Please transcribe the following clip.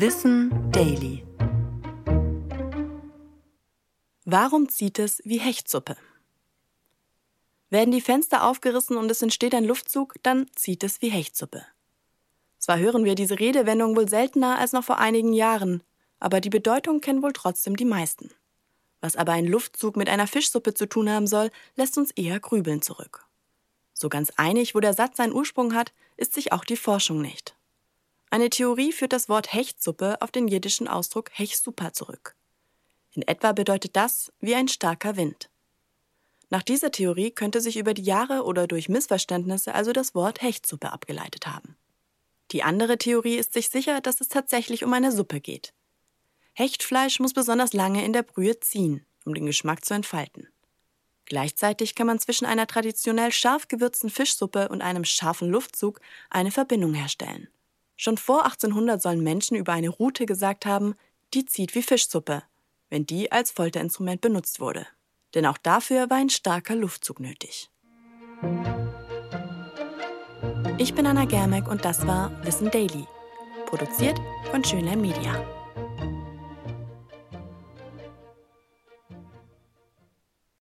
Wissen Daily. Warum zieht es wie Hechtsuppe? Werden die Fenster aufgerissen und es entsteht ein Luftzug, dann zieht es wie Hechtsuppe. Zwar hören wir diese Redewendung wohl seltener als noch vor einigen Jahren, aber die Bedeutung kennen wohl trotzdem die meisten. Was aber ein Luftzug mit einer Fischsuppe zu tun haben soll, lässt uns eher grübeln zurück. So ganz einig, wo der Satz seinen Ursprung hat, ist sich auch die Forschung nicht. Eine Theorie führt das Wort Hechtsuppe auf den jiddischen Ausdruck Hechsupa zurück. In etwa bedeutet das wie ein starker Wind. Nach dieser Theorie könnte sich über die Jahre oder durch Missverständnisse also das Wort Hechtsuppe abgeleitet haben. Die andere Theorie ist sich sicher, dass es tatsächlich um eine Suppe geht. Hechtfleisch muss besonders lange in der Brühe ziehen, um den Geschmack zu entfalten. Gleichzeitig kann man zwischen einer traditionell scharf gewürzten Fischsuppe und einem scharfen Luftzug eine Verbindung herstellen. Schon vor 1800 sollen Menschen über eine Rute gesagt haben, die zieht wie Fischsuppe, wenn die als Folterinstrument benutzt wurde. Denn auch dafür war ein starker Luftzug nötig. Ich bin Anna Germeck und das war Wissen Daily, produziert von Schönlein Media.